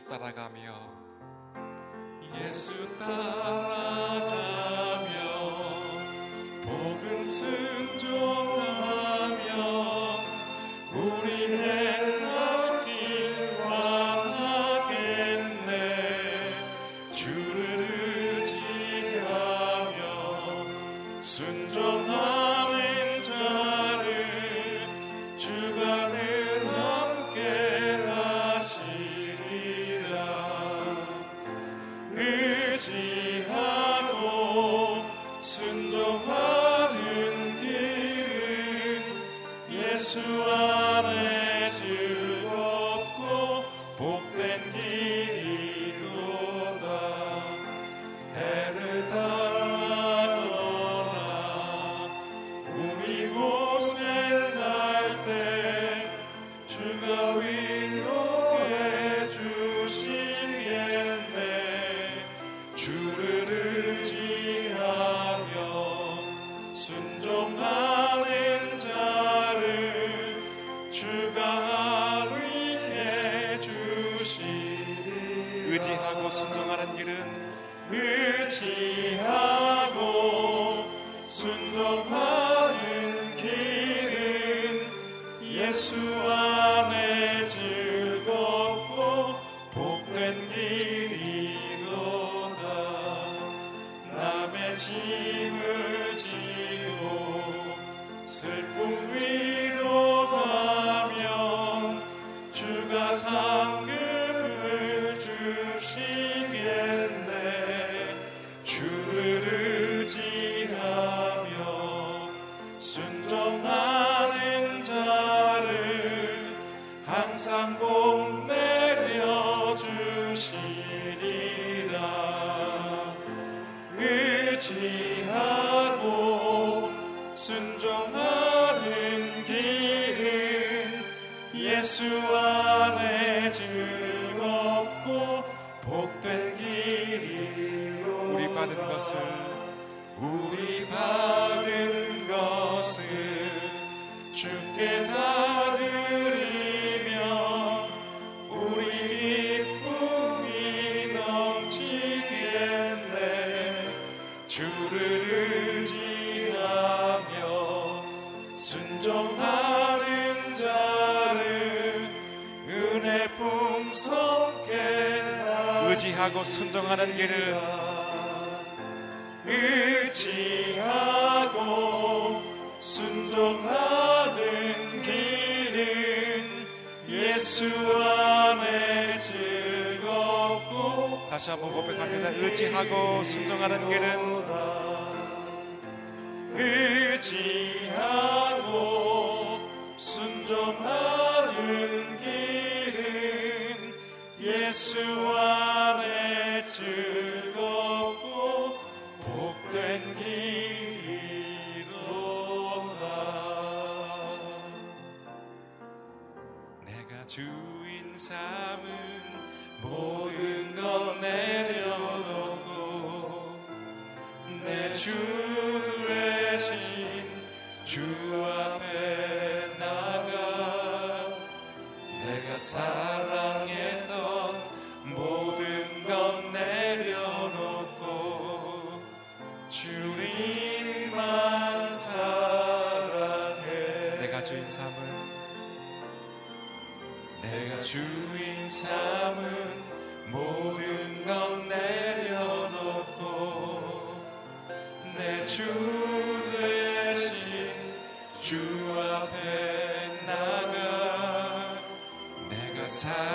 따라가며 의지하고 순종하는 길은 의지하고 순종하는 길은 예수 안에 즐겁고 다시 한번 고백합니다. 의지하고 순종하는 길은 의지하고 순종하는 예수 안에 즐겁고 복된 길이로다 내가 주인 삶은 모든 것 내려놓고 내 주 되신 주 앞에 나가 내가 살아 삶을 내가 주인 삶은 모든 건 내려놓고 내 주 대신 주 앞에 나가 내가 살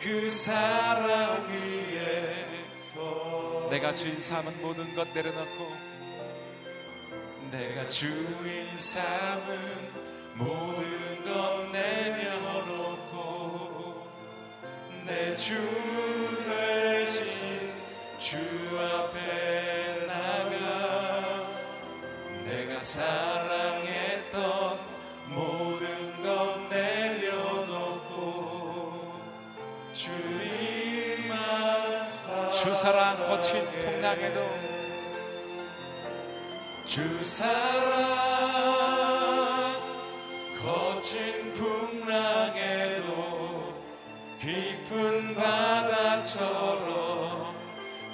그 사랑 위에서 내가 주인 삼은 모든 것 내려놓고 내가 주인 삼은 모든 것 내려놓고 내 주 대신 주 앞에 나가 내가 사 사랑 거친 풍랑에도 주 사랑 거친 풍랑에도 깊은 바다처럼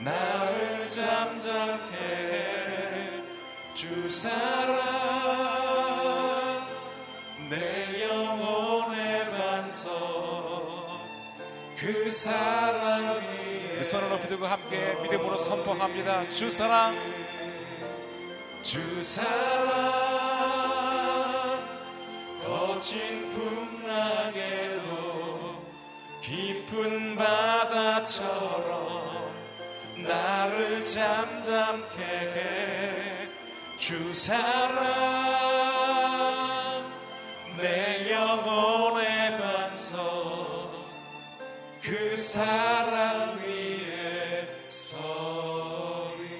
나를 잠잠케 해 주 사랑 그 사랑 위에 그 손을 높이 들고 함께 믿음으로 선포합니다. 주 사랑. 주 사랑 거친 풍랑에도 깊은 바다처럼 나를 잠잠케 해 주 사랑 내 그 사랑 위에 서리.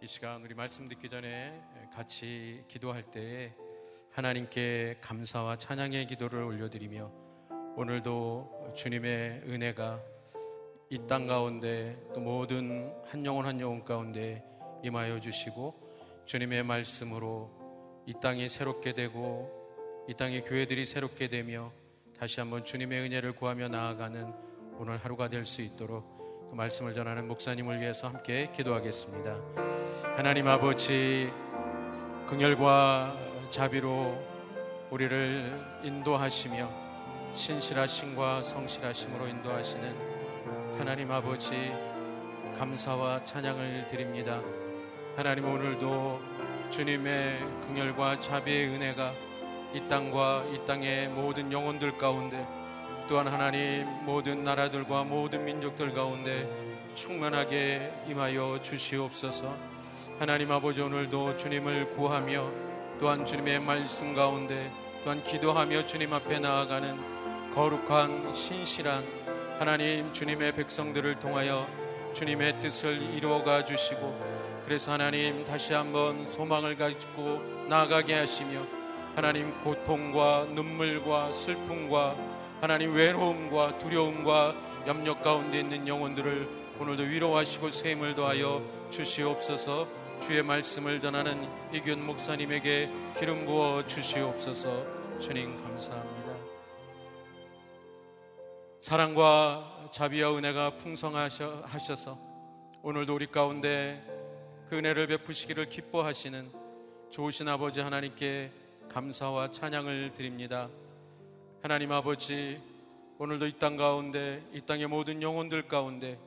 이 시간 우리 말씀 듣기 전에 같이 기도할 때 하나님께 감사와 찬양의 기도를 올려드리며 오늘도 주님의 은혜가 이 땅 가운데 또 모든 한 영혼 한 영혼 가운데 임하여 주시고 주님의 말씀으로 이 땅이 새롭게 되고 이 땅의 교회들이 새롭게 되며 다시 한번 주님의 은혜를 구하며 나아가는 오늘 하루가 될 수 있도록 또 말씀을 전하는 목사님을 위해서 함께 기도하겠습니다. 하나님 아버지 긍휼과 자비로 우리를 인도하시며 신실하심과 성실하심으로 인도하시는 하나님 아버지 감사와 찬양을 드립니다. 하나님 오늘도 주님의 긍휼과 자비의 은혜가 이 땅과 이 땅의 모든 영혼들 가운데 또한 하나님 모든 나라들과 모든 민족들 가운데 충만하게 임하여 주시옵소서. 하나님 아버지 오늘도 주님을 구하며 또한 주님의 말씀 가운데 또한 기도하며 주님 앞에 나아가는 거룩한 신실한 하나님 주님의 백성들을 통하여 주님의 뜻을 이루어가 주시고 그래서 하나님 다시 한번 소망을 가지고 나아가게 하시며 하나님 고통과 눈물과 슬픔과 하나님 외로움과 두려움과 염려 가운데 있는 영혼들을 오늘도 위로하시고 세임을 더하여 주시옵소서 주의 말씀을 전하는 이균 목사님에게 기름 부어 주시옵소서 주님 감사합니다. 사랑과 자비와 은혜가 풍성하셔서 오늘도 우리 가운데 그 은혜를 베푸시기를 기뻐하시는 좋으신 아버지 하나님께 감사와 찬양을 드립니다. 하나님 아버지 오늘도 이 땅 가운데 이 땅의 모든 영혼들 가운데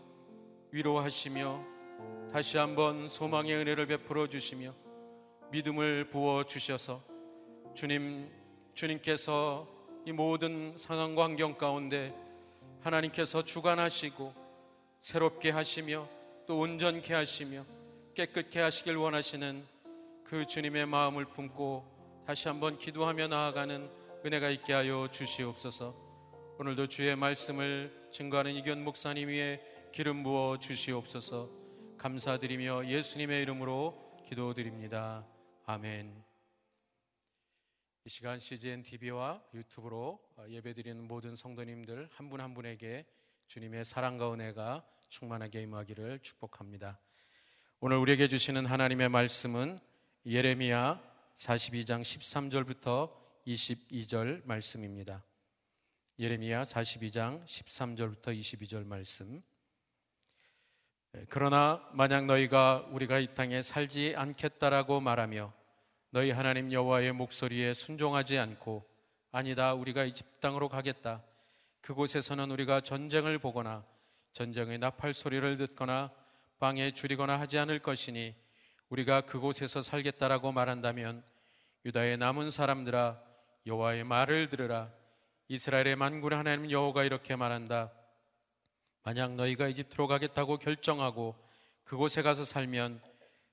위로하시며 다시 한번 소망의 은혜를 베풀어 주시며 믿음을 부어 주셔서 주님 주님께서 이 모든 상황과 환경 가운데 하나님께서 주관하시고 새롭게 하시며 또 온전케 하시며 깨끗게 하시길 원하시는 그 주님의 마음을 품고 다시 한번 기도하며 나아가는 은혜가 있게 하여 주시옵소서. 오늘도 주의 말씀을 증거하는 이견 목사님 위에 기름 부어 주시옵소서. 감사드리며 예수님의 이름으로 기도드립니다. 아멘. 이 시간 CGN TV와 유튜브로 예배드리는 모든 성도님들 한 분한 한 분에게 주님의 사랑과 은혜가 충만하게 임하기를 축복합니다. 오늘 우리에게 주시는 하나님의 말씀은 예레미야 42장 13절부터 22절 말씀입니다. 예레미야 42장 13절부터 22절 말씀. 그러나 만약 너희가 우리가 이 땅에 살지 않겠다라고 말하며 너희 하나님 여호와의 목소리에 순종하지 않고 아니다 우리가 이집 땅으로 가겠다 그곳에서는 우리가 전쟁을 보거나 전쟁의 나팔 소리를 듣거나 방에 줄이거나 하지 않을 것이니 우리가 그곳에서 살겠다라고 말한다면 유다의 남은 사람들아 여호와의 말을 들으라 이스라엘의 만군의 하나님 여호가 이렇게 말한다 만약 너희가 이집트로 가겠다고 결정하고 그곳에 가서 살면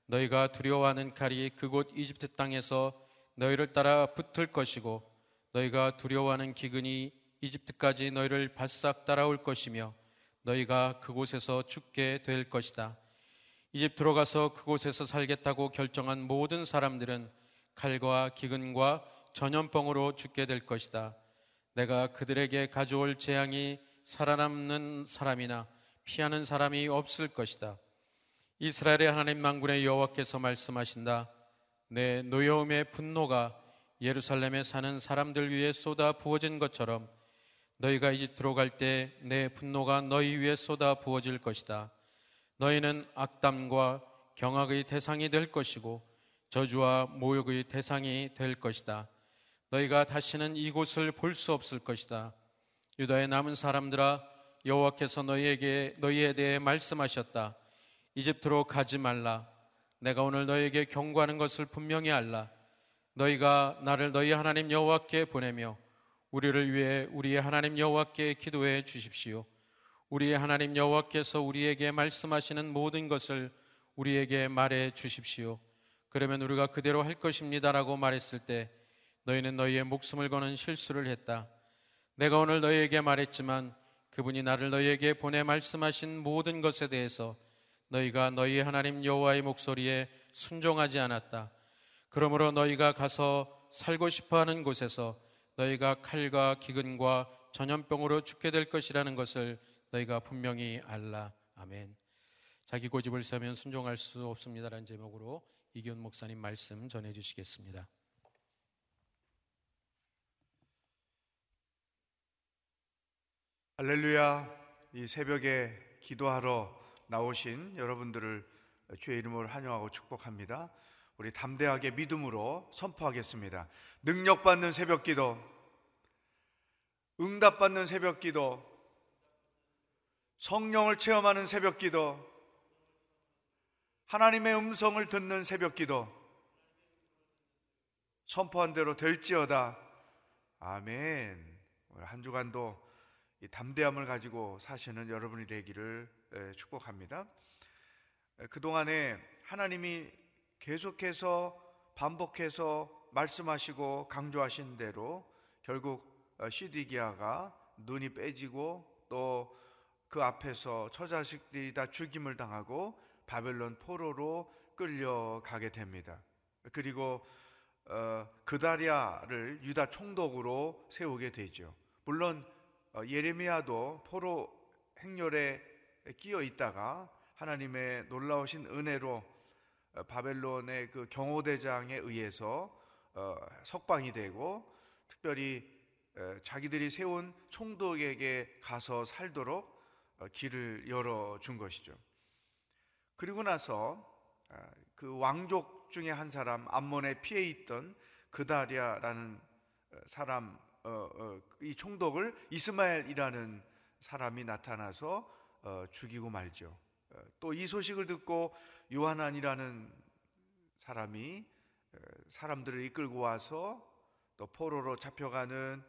너희가 두려워하는 칼이 그곳 이집트 땅에서 너희를 따라 붙을 것이고 너희가 두려워하는 기근이 이집트까지 너희를 바싹 따라올 것이며 너희가 그곳에서 죽게 될 것이다. 이집트로 가서 그곳에서 살겠다고 결정한 모든 사람들은 칼과 기근과 전염병으로 죽게 될 것이다. 내가 그들에게 가져올 재앙이 살아남는 사람이나 피하는 사람이 없을 것이다. 이스라엘의 하나님 망군의 여호와께서 말씀하신다. 내 노여움의 분노가 예루살렘에 사는 사람들 위에 쏟아 부어진 것처럼 너희가 이집트로 갈때 내 분노가 너희 위에 쏟아 부어질 것이다. 너희는 악담과 경악의 대상이 될 것이고 저주와 모욕의 대상이 될 것이다. 너희가 다시는 이곳을 볼 수 없을 것이다. 유다의 남은 사람들아 여호와께서 너희에게 너희에 대해 말씀하셨다. 이집트로 가지 말라. 내가 오늘 너희에게 경고하는 것을 분명히 알라. 너희가 나를 너희 하나님 여호와께 보내며 우리를 위해 우리의 하나님 여호와께 기도해 주십시오. 우리의 하나님 여호와께서 우리에게 말씀하시는 모든 것을 우리에게 말해 주십시오. 그러면 우리가 그대로 할 것입니다라고 말했을 때 너희는 너희의 목숨을 거는 실수를 했다. 내가 오늘 너희에게 말했지만 그분이 나를 너희에게 보내 말씀하신 모든 것에 대해서 너희가 너희 하나님 여호와의 목소리에 순종하지 않았다. 그러므로 너희가 가서 살고 싶어 하는 곳에서 너희가 칼과 기근과 전염병으로 죽게 될 것이라는 것을 너희가 분명히 알라. 아멘. 자기 고집을 세면 순종할 수 없습니다라는 제목으로 이기훈 목사님 말씀 전해 주시겠습니다. 할렐루야. 이 새벽에 기도하러 나오신 여러분들을 주의 이름으로 환영하고 축복합니다. 우리 담대하게 믿음으로 선포하겠습니다. 능력받는 새벽 기도, 응답받는 새벽 기도, 성령을 체험하는 새벽 기도, 하나님의 음성을 듣는 새벽 기도, 선포한 대로 될지어다. 아멘. 한 주간도 이 담대함을 가지고 사시는 여러분이 되기를 축복합니다. 그동안에 하나님이 계속해서 반복해서 말씀하시고 강조하신 대로 결국 어, 시디기아가 눈이 빼지고 또 그 앞에서 처자식들이 다 죽임을 당하고 바벨론 포로로 끌려가게 됩니다. 그리고 어, 그다리아를 유다 총독으로 세우게 되죠. 물론 어, 예레미야도 포로 행렬에 끼어 있다가 하나님의 놀라우신 은혜로 어, 바벨론의 그 경호대장에 의해서 어, 석방이 되고 특별히 자기들이 세운 총독에게 가서 살도록 길을 열어준 것이죠. 그리고 나서 그 왕족 중에 한 사람 암몬에 피해 있던 그다리아라는 사람 이 총독을 이스마엘이라는 사람이 나타나서 죽이고 말죠. 또 이 소식을 듣고 요한안이라는 사람이 사람들을 이끌고 와서 또 포로로 잡혀가는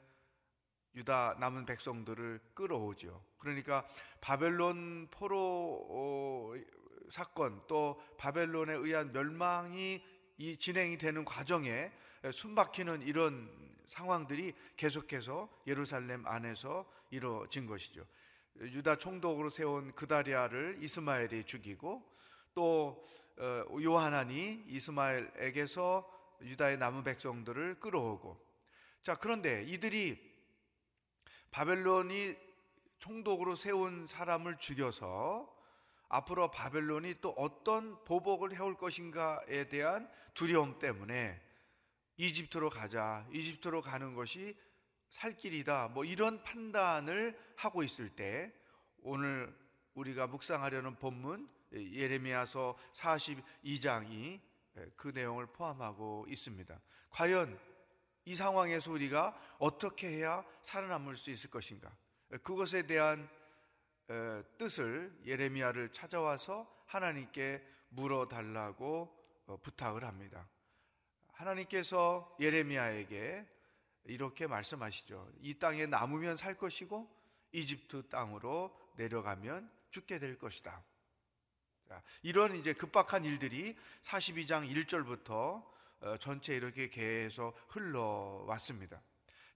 유다 남은 백성들을 끌어오죠. 그러니까 바벨론 포로 어, 사건 또 바벨론에 의한 멸망이 이 진행이 되는 과정에 숨막히는 이런 상황들이 계속해서 예루살렘 안에서 이루어진 것이죠. 유다 총독으로 세운 그다리아를 이스마엘이 죽이고 또 어, 요하나니 이스마엘에게서 유다의 남은 백성들을 끌어오고 자 그런데 이들이 바벨론이 총독으로 세운 사람을 죽여서 앞으로 바벨론이 또 어떤 보복을 해올 것인가에 대한 두려움 때문에 이집트로 가자. 이집트로 가는 것이 살 길이다. 뭐 이런 판단을 하고 있을 때 오늘 우리가 묵상하려는 본문 예레미야서 42장이 그 내용을 포함하고 있습니다. 과연 이 상황에서 우리가 어떻게 해야 살아남을 수 있을 것인가? 그것에 대한 뜻을 예레미야를 찾아와서 하나님께 물어달라고 어, 부탁을 합니다. 하나님께서 예레미야에게 이렇게 말씀하시죠. 이 땅에 남으면 살 것이고 이집트 땅으로 내려가면 죽게 될 것이다. 이런 이제 급박한 일들이 42장 1절부터 어, 전체 이렇게 계속 흘러왔습니다.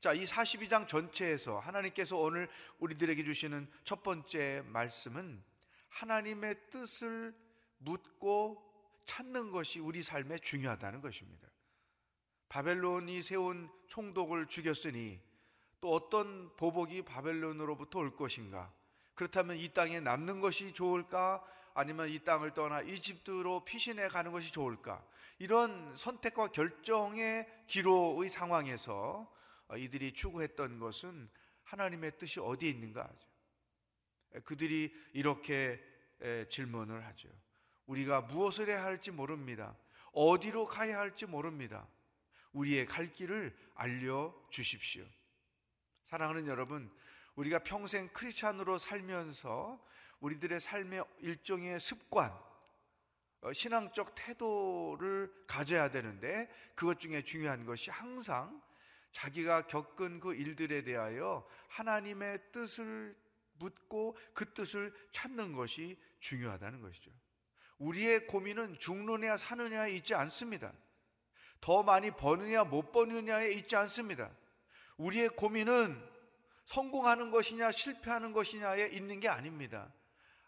자, 이 42장 전체에서 하나님께서 오늘 우리들에게 주시는 첫 번째 말씀은 하나님의 뜻을 묻고 찾는 것이 우리 삶에 중요하다는 것입니다. 바벨론이 세운 총독을 죽였으니 또 어떤 보복이 바벨론으로부터 올 것인가? 그렇다면 이 땅에 남는 것이 좋을까? 아니면 이 땅을 떠나 이집트로 피신해 가는 것이 좋을까? 이런 선택과 결정의 기로의 상황에서 이들이 추구했던 것은 하나님의 뜻이 어디에 있는가 하죠. 그들이 이렇게 질문을 하죠. 우리가 무엇을 해야 할지 모릅니다. 어디로 가야 할지 모릅니다. 우리의 갈 길을 알려 주십시오. 사랑하는 여러분, 우리가 평생 크리스찬으로 살면서 우리들의 삶의 일종의 습관, 어, 신앙적 태도를 가져야 되는데 그것 중에 중요한 것이 항상 자기가 겪은 그 일들에 대하여 하나님의 뜻을 묻고 그 뜻을 찾는 것이 중요하다는 것이죠. 우리의 고민은 죽느냐 사느냐에 있지 않습니다. 더 많이 버느냐 못 버느냐에 있지 않습니다. 우리의 고민은 성공하는 것이냐 실패하는 것이냐에 있는 게 아닙니다.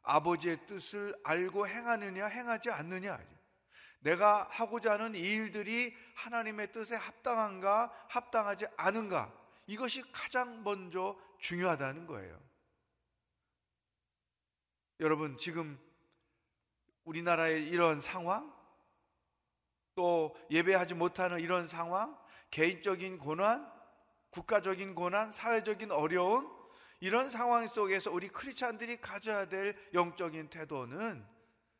아버지의 뜻을 알고 행하느냐 행하지 않느냐. 내가 하고자 하는 이 일들이 하나님의 뜻에 합당한가 합당하지 않은가. 이것이 가장 먼저 중요하다는 거예요. 여러분, 지금 우리나라의 이런 상황, 또 예배하지 못하는 이런 상황, 개인적인 고난, 국가적인 고난, 사회적인 어려움, 이런 상황 속에서 우리 크리스찬들이 가져야 될 영적인 태도는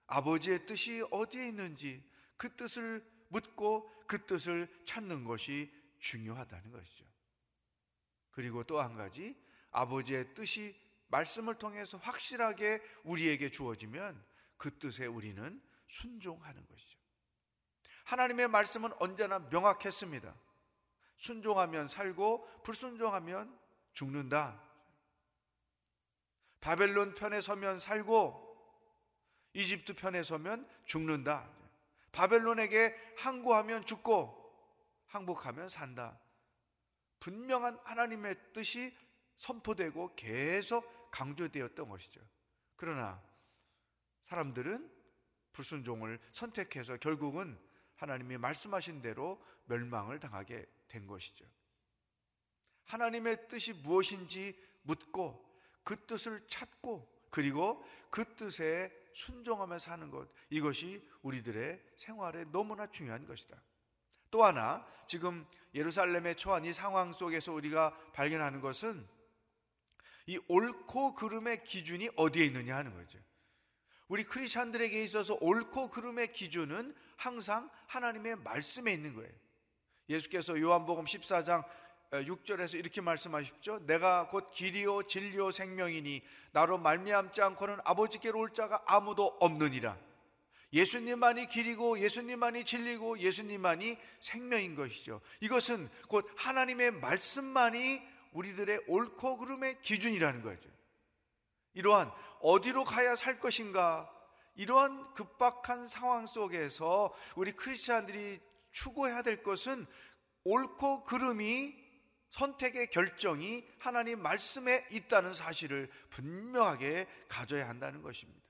아버지의 뜻이 어디에 있는지 그 뜻을 묻고 그 뜻을 찾는 것이 중요하다는 것이죠. 그리고 또 한 가지 아버지의 뜻이 말씀을 통해서 확실하게 우리에게 주어지면 그 뜻에 우리는 순종하는 것이죠. 하나님의 말씀은 언제나 명확했습니다. 순종하면 살고 불순종하면 죽는다. 바벨론 편에 서면 살고 이집트 편에 서면 죽는다. 바벨론에게 항구하면 죽고 항복하면 산다. 분명한 하나님의 뜻이 선포되고 계속 강조되었던 것이죠. 그러나 사람들은 불순종을 선택해서 결국은 하나님이 말씀하신 대로 멸망을 당하게 된 것이죠. 하나님의 뜻이 무엇인지 묻고 그 뜻을 찾고 그리고 그 뜻에 순종하며 사는 것 이것이 우리들의 생활에 너무나 중요한 것이다. 또 하나 지금 예루살렘에 처한 이 상황 속에서 우리가 발견하는 것은 이 옳고 그름의 기준이 어디에 있느냐 하는 거죠. 우리 크리스천들에게 있어서 옳고 그름의 기준은 항상 하나님의 말씀에 있는 거예요. 예수께서 요한복음 14장 6절에서 이렇게 말씀하십죠. 내가 곧 길이요 진리요 생명이니 나로 말미암지 않고는 아버지께로 올 자가 아무도 없느니라. 예수님만이 길이고 예수님만이 진리고 예수님만이 생명인 것이죠. 이것은 곧 하나님의 말씀만이 우리들의 옳고 그름의 기준이라는 거죠. 이러한 어디로 가야 살 것인가? 이러한 급박한 상황 속에서 우리 크리스찬들이 추구해야 될 것은 옳고 그름이 선택의 결정이 하나님 말씀에 있다는 사실을 분명하게 가져야 한다는 것입니다.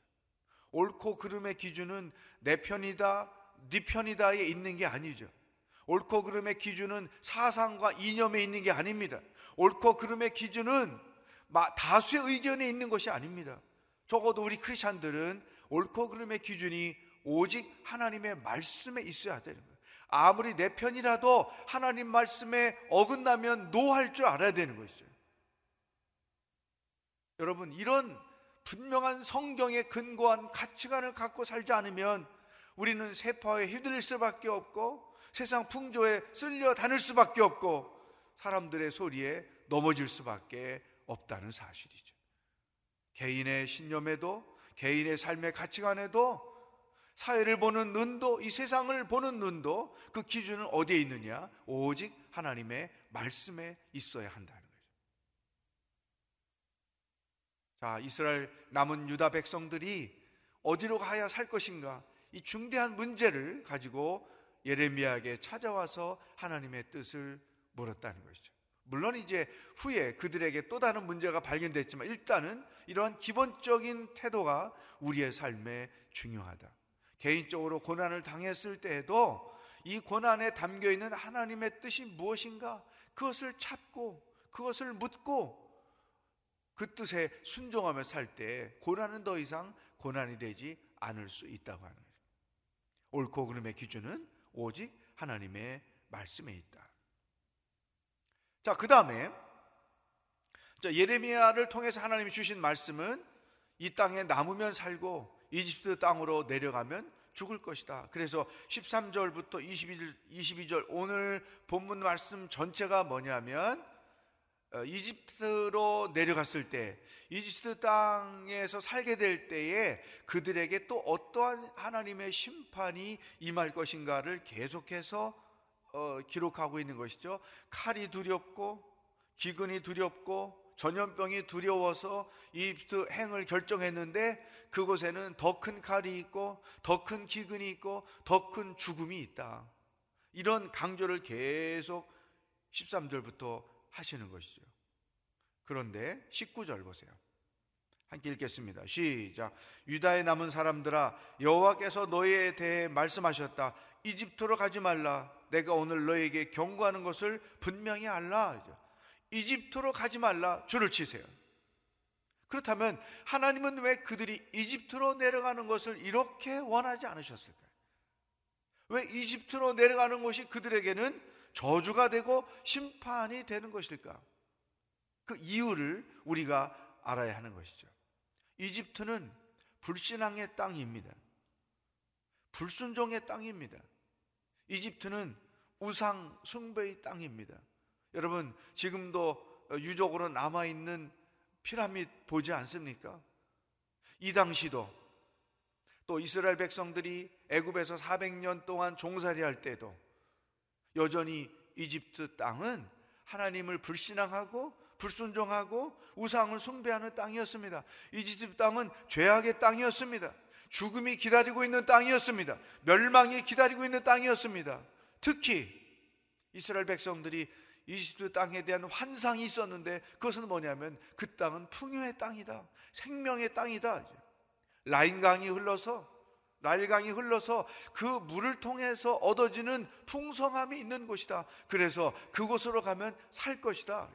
옳고 그름의 기준은 내 편이다, 네 편이다에 있는 게 아니죠. 옳고 그름의 기준은 사상과 이념에 있는 게 아닙니다. 옳고 그름의 기준은 다수의 의견에 있는 것이 아닙니다. 적어도 우리 크리스찬들은 옳고 그름의 기준이 오직 하나님의 말씀에 있어야 되는 거예요. 아무리 내 편이라도 하나님 말씀에 어긋나면 노할 줄 알아야 되는 것이죠. 여러분, 이런 분명한 성경에 근거한 가치관을 갖고 살지 않으면 우리는 세파에 휘둘릴 수밖에 없고 세상 풍조에 쓸려 다닐 수밖에 없고 사람들의 소리에 넘어질 수밖에 없다는 사실이죠. 개인의 신념에도 개인의 삶의 가치관에도 사회를 보는 눈도 이 세상을 보는 눈도 그 기준은 어디에 있느냐? 오직 하나님의 말씀에 있어야 한다는 거죠. 자, 이스라엘 남은 유다 백성들이 어디로 가야 살 것인가? 이 중대한 문제를 가지고 예레미야에게 찾아와서 하나님의 뜻을 물었다는 것이죠. 물론 이제 후에 그들에게 또 다른 문제가 발견됐지만 일단은 이러한 기본적인 태도가 우리의 삶에 중요하다. 개인적으로 고난을 당했을 때에도 이 고난에 담겨 있는 하나님의 뜻이 무엇인가? 그것을 찾고 그것을 묻고 그 뜻에 순종하며 살 때 고난은 더 이상 고난이 되지 않을 수 있다고 하는 거죠. 옳고 그름의 기준은 오직 하나님의 말씀에 있다. 자, 그 다음에 예레미야를 통해서 하나님이 주신 말씀은 이 땅에 남으면 살고 이집트 땅으로 내려가면 죽을 것이다. 그래서 13절부터 22, 22절 오늘 본문 말씀 전체가 뭐냐면 어, 이집트로 내려갔을 때 이집트 땅에서 살게 될 때에 그들에게 또 어떠한 하나님의 심판이 임할 것인가를 계속해서 어, 기록하고 있는 것이죠. 칼이 두렵고 기근이 두렵고 전염병이 두려워서 이집트 행을 결정했는데 그곳에는 더 큰 칼이 있고 더 큰 기근이 있고 더 큰 죽음이 있다. 이런 강조를 계속 13절부터 하시는 것이죠. 그런데 19절 보세요. 함께 읽겠습니다. 시작. 유다에 남은 사람들아 여호와께서 너희에 대해 말씀하셨다. 이집트로 가지 말라. 내가 오늘 너에게 경고하는 것을 분명히 알라. 이집트로 가지 말라. 줄을 치세요. 그렇다면 하나님은 왜 그들이 이집트로 내려가는 것을 이렇게 원하지 않으셨을까요? 왜 이집트로 내려가는 것이 그들에게는 저주가 되고 심판이 되는 것일까? 그 이유를 우리가 알아야 하는 것이죠. 이집트는 불신앙의 땅입니다. 불순종의 땅입니다. 이집트는 우상 숭배의 땅입니다. 여러분, 지금도 유적으로 남아있는 피라밋 보지 않습니까? 이 당시도 또 이스라엘 백성들이 애굽에서 400년 동안 종살이 할 때도 여전히 이집트 땅은 하나님을 불신앙하고 불순종하고 우상을 숭배하는 땅이었습니다. 이집트 땅은 죄악의 땅이었습니다. 죽음이 기다리고 있는 땅이었습니다. 멸망이 기다리고 있는 땅이었습니다. 특히 이스라엘 백성들이 이집트 땅에 대한 환상이 있었는데 그것은 뭐냐면 그 땅은 풍요의 땅이다. 생명의 땅이다. 라인강이 흘러서 라일강이 흘러서 그 물을 통해서 얻어지는 풍성함이 있는 곳이다. 그래서 그곳으로 가면 살 것이다.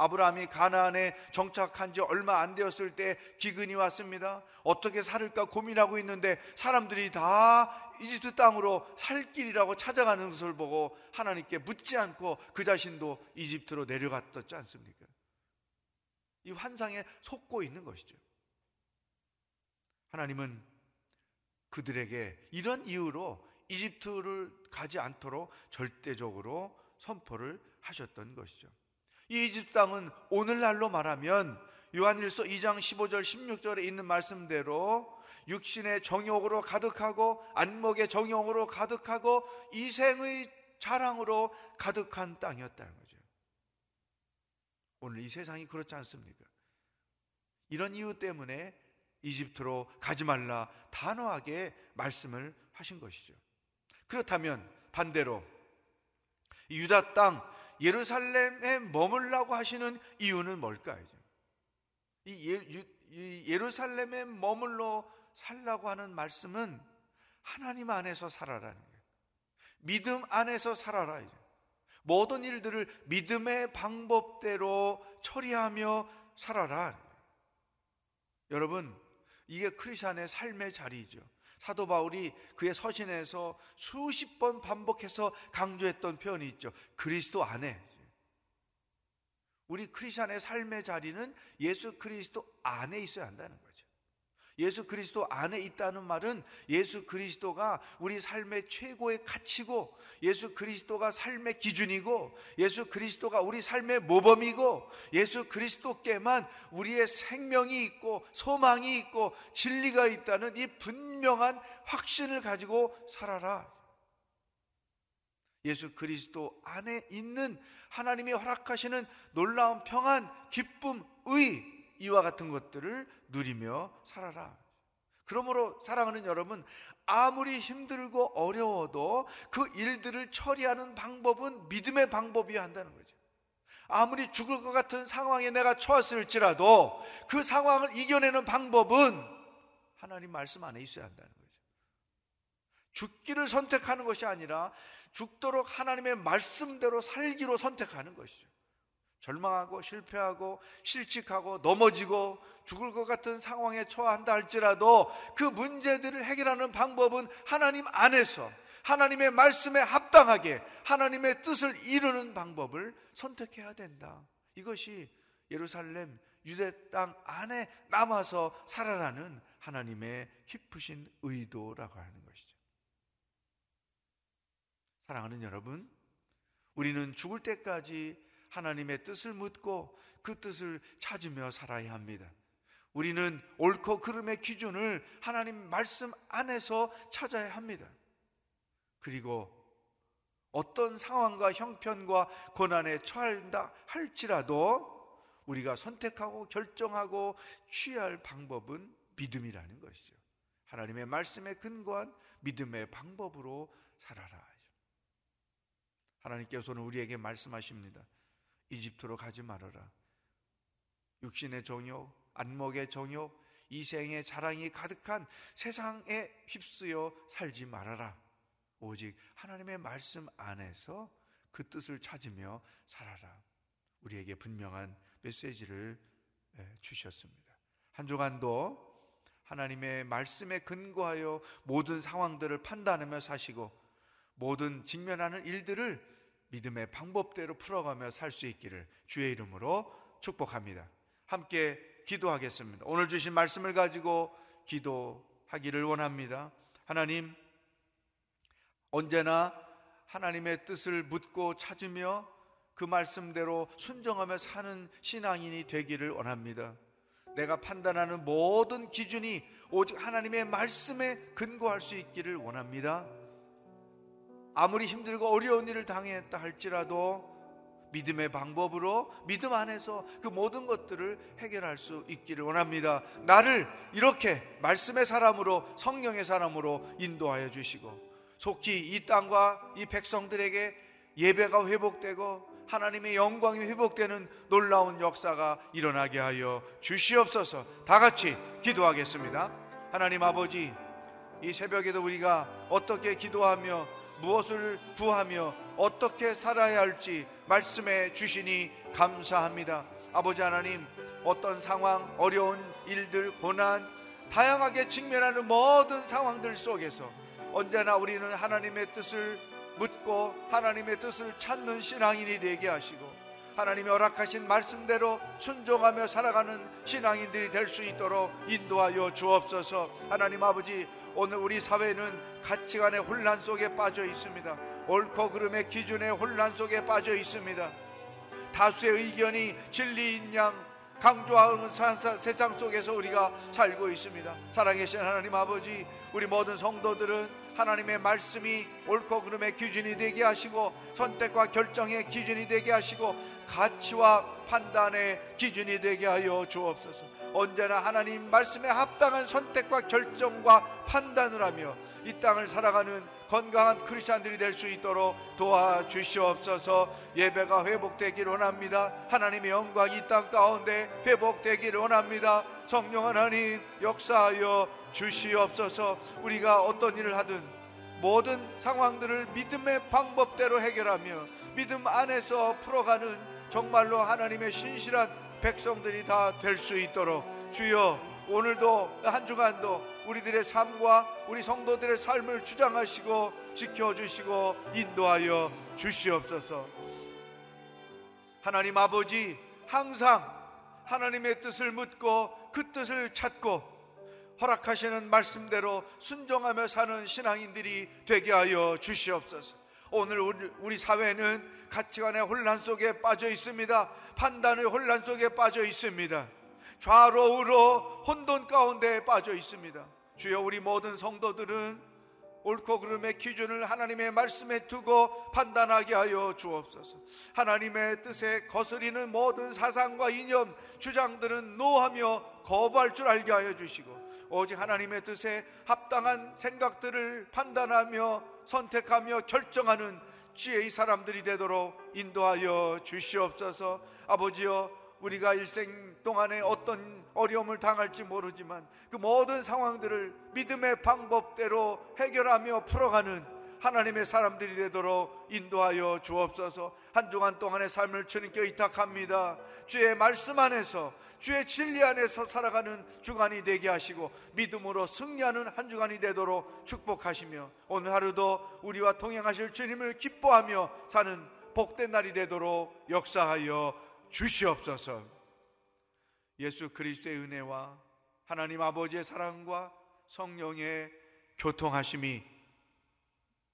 아브라함이 가나안에 정착한 지 얼마 안 되었을 때 기근이 왔습니다. 어떻게 살을까 고민하고 있는데 사람들이 다 이집트 땅으로 살 길이라고 찾아가는 것을 보고 하나님께 묻지 않고 그 자신도 이집트로 내려갔었지 않습니까? 이 환상에 속고 있는 것이죠. 하나님은 그들에게 이런 이유로 이집트를 가지 않도록 절대적으로 선포를 하셨던 것이죠. 이 이집트 땅은 오늘날로 말하면 요한일서 2장 15절 16절에 있는 말씀대로 육신의 정욕으로 가득하고 안목의 정욕으로 가득하고 이생의 자랑으로 가득한 땅이었다는 거죠. 오늘 이 세상이 그렇지 않습니까? 이런 이유 때문에 이집트로 가지 말라 단호하게 말씀을 하신 것이죠. 그렇다면 반대로 유다 땅 예루살렘에 머물라고 하시는 이유는 뭘까요? 이, 예, 이 예루살렘에 머물러 살라고 하는 말씀은 하나님 안에서 살아라는 거예요. 믿음 안에서 살아라. 모든 일들을 믿음의 방법대로 처리하며 살아라. 여러분, 이게 크리스천의 삶의 자리죠. 사도 바울이 그의 서신에서 수십 번 반복해서 강조했던 표현이 있죠. 그리스도 안에. 우리 크리스천의 삶의 자리는 예수 그리스도 안에 있어야 한다는 거예요. 예수 그리스도 안에 있다는 말은 예수 그리스도가 우리 삶의 최고의 가치고 예수 그리스도가 삶의 기준이고 예수 그리스도가 우리 삶의 모범이고 예수 그리스도께만 우리의 생명이 있고 소망이 있고 진리가 있다는 이 분명한 확신을 가지고 살아라. 예수 그리스도 안에 있는 하나님이 허락하시는 놀라운 평안, 기쁨, 의, 이와 같은 것들을 누리며 살아라. 그러므로 사랑하는 여러분, 아무리 힘들고 어려워도 그 일들을 처리하는 방법은 믿음의 방법이어야 한다는 거죠. 아무리 죽을 것 같은 상황에 내가 처했을지라도 그 상황을 이겨내는 방법은 하나님 말씀 안에 있어야 한다는 거죠. 죽기를 선택하는 것이 아니라 죽도록 하나님의 말씀대로 살기로 선택하는 것이죠. 절망하고 실패하고 실직하고 넘어지고 죽을 것 같은 상황에 처한다 할지라도 그 문제들을 해결하는 방법은 하나님 안에서 하나님의 말씀에 합당하게 하나님의 뜻을 이루는 방법을 선택해야 된다. 이것이 예루살렘 유대 땅 안에 남아서 살아라는 하나님의 깊으신 의도라고 하는 것이죠. 사랑하는 여러분, 우리는 죽을 때까지 하나님의 뜻을 묻고 그 뜻을 찾으며 살아야 합니다. 우리는 옳고 그름의 기준을 하나님 말씀 안에서 찾아야 합니다. 그리고 어떤 상황과 형편과 고난에 처한다 할지라도 우리가 선택하고 결정하고 취할 방법은 믿음이라는 것이죠. 하나님의 말씀에 근거한 믿음의 방법으로 살아라. 하나님께서는 우리에게 말씀하십니다. 이집트로 가지 말아라. 육신의 정욕, 안목의 정욕, 이생의 자랑이 가득한 세상에 휩쓰여 살지 말아라. 오직 하나님의 말씀 안에서 그 뜻을 찾으며 살아라. 우리에게 분명한 메시지를 주셨습니다. 한 주간도 하나님의 말씀에 근거하여 모든 상황들을 판단하며 사시고 모든 직면하는 일들을 믿음의 방법대로 풀어가며 살 수 있기를 주의 이름으로 축복합니다. 함께 기도하겠습니다. 오늘 주신 말씀을 가지고 기도하기를 원합니다. 하나님, 언제나 하나님의 뜻을 묻고 찾으며 그 말씀대로 순종하며 사는 신앙인이 되기를 원합니다. 내가 판단하는 모든 기준이 오직 하나님의 말씀에 근거할 수 있기를 원합니다. 아무리 힘들고 어려운 일을 당했다 할지라도 믿음의 방법으로 믿음 안에서 그 모든 것들을 해결할 수 있기를 원합니다. 나를 이렇게 말씀의 사람으로 성령의 사람으로 인도하여 주시고 속히 이 땅과 이 백성들에게 예배가 회복되고 하나님의 영광이 회복되는 놀라운 역사가 일어나게 하여 주시옵소서. 다 같이 기도하겠습니다. 하나님 아버지, 이 새벽에도 우리가 어떻게 기도하며 무엇을 구하며 어떻게 살아야 할지 말씀해 주시니 감사합니다. 아버지 하나님, 어떤 상황, 어려운 일들, 고난, 다양하게 직면하는 모든 상황들 속에서 언제나 우리는 하나님의 뜻을 묻고 하나님의 뜻을 찾는 신앙인이 되게 하시고 하나님이 허락하신 말씀대로 순종하며 살아가는 신앙인들이 될 수 있도록 인도하여 주옵소서. 하나님 아버지, 오늘 우리 사회는 가치관의 혼란 속에 빠져 있습니다. 옳고 그름의 기준의 혼란 속에 빠져 있습니다. 다수의 의견이 진리인 양 강조하는 세상 속에서 우리가 살고 있습니다. 살아계신 하나님 아버지, 우리 모든 성도들은 하나님의 말씀이 옳고 그름의 기준이 되게 하시고 선택과 결정의 기준이 되게 하시고 가치와 판단의 기준이 되게 하여 주옵소서. 언제나 하나님 말씀에 합당한 선택과 결정과 판단을 하며 이 땅을 살아가는 건강한 크리스천들이 될 수 있도록 도와주시옵소서. 예배가 회복되기를 원합니다. 하나님의 영광이 이 땅 가운데 회복되기를 원합니다. 성령 하나님 역사하여 주시옵소서. 우리가 어떤 일을 하든 모든 상황들을 믿음의 방법대로 해결하며 믿음 안에서 풀어가는 정말로 하나님의 신실한 백성들이 다 될 수 있도록 주여 오늘도 한 주간도 우리들의 삶과 우리 성도들의 삶을 주장하시고 지켜주시고 인도하여 주시옵소서. 하나님 아버지 항상 하나님의 뜻을 묻고 그 뜻을 찾고 허락하시는 말씀대로 순종하며 사는 신앙인들이 되게 하여 주시옵소서. 오늘 우리, 사회는 가치관의 혼란 속에 빠져 있습니다. 판단의 혼란 속에 빠져 있습니다. 좌로 우로 혼돈 가운데 빠져 있습니다. 주여 우리 모든 성도들은 옳고 그름의 기준을 하나님의 말씀에 두고 판단하게 하여 주옵소서. 하나님의 뜻에 거스리는 모든 사상과 이념, 주장들은 노하며 거부할 줄 알게 하여 주시고 오직 하나님의 뜻에 합당한 생각들을 판단하며 선택하며 결정하는 지혜의 사람들이 되도록 인도하여 주시옵소서. 아버지여, 우리가 일생 동안에 어떤 어려움을 당할지 모르지만 그 모든 상황들을 믿음의 방법대로 해결하며 풀어가는 하나님의 사람들이 되도록 인도하여 주옵소서 한 주간 동안의 삶을 주님께 의탁합니다. 주의 말씀 안에서 주의 진리 안에서 살아가는 주간이 되게 하시고 믿음으로 승리하는 한 주간이 되도록 축복하시며 오늘 하루도 우리와 동행하실 주님을 기뻐하며 사는 복된 날이 되도록 역사하여 주시옵소서. 예수 그리스도의 은혜와 하나님 아버지의 사랑과 성령의 교통하심이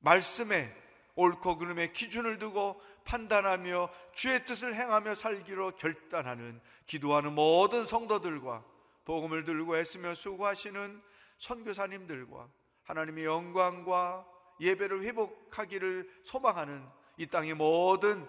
말씀에 옳고 그름의 기준을 두고 판단하며 주의 뜻을 행하며 살기로 결단하는 기도하는 모든 성도들과 복음을 들고 애쓰며 수고하시는 선교사님들과 하나님의 영광과 예배를 회복하기를 소망하는 이 땅의 모든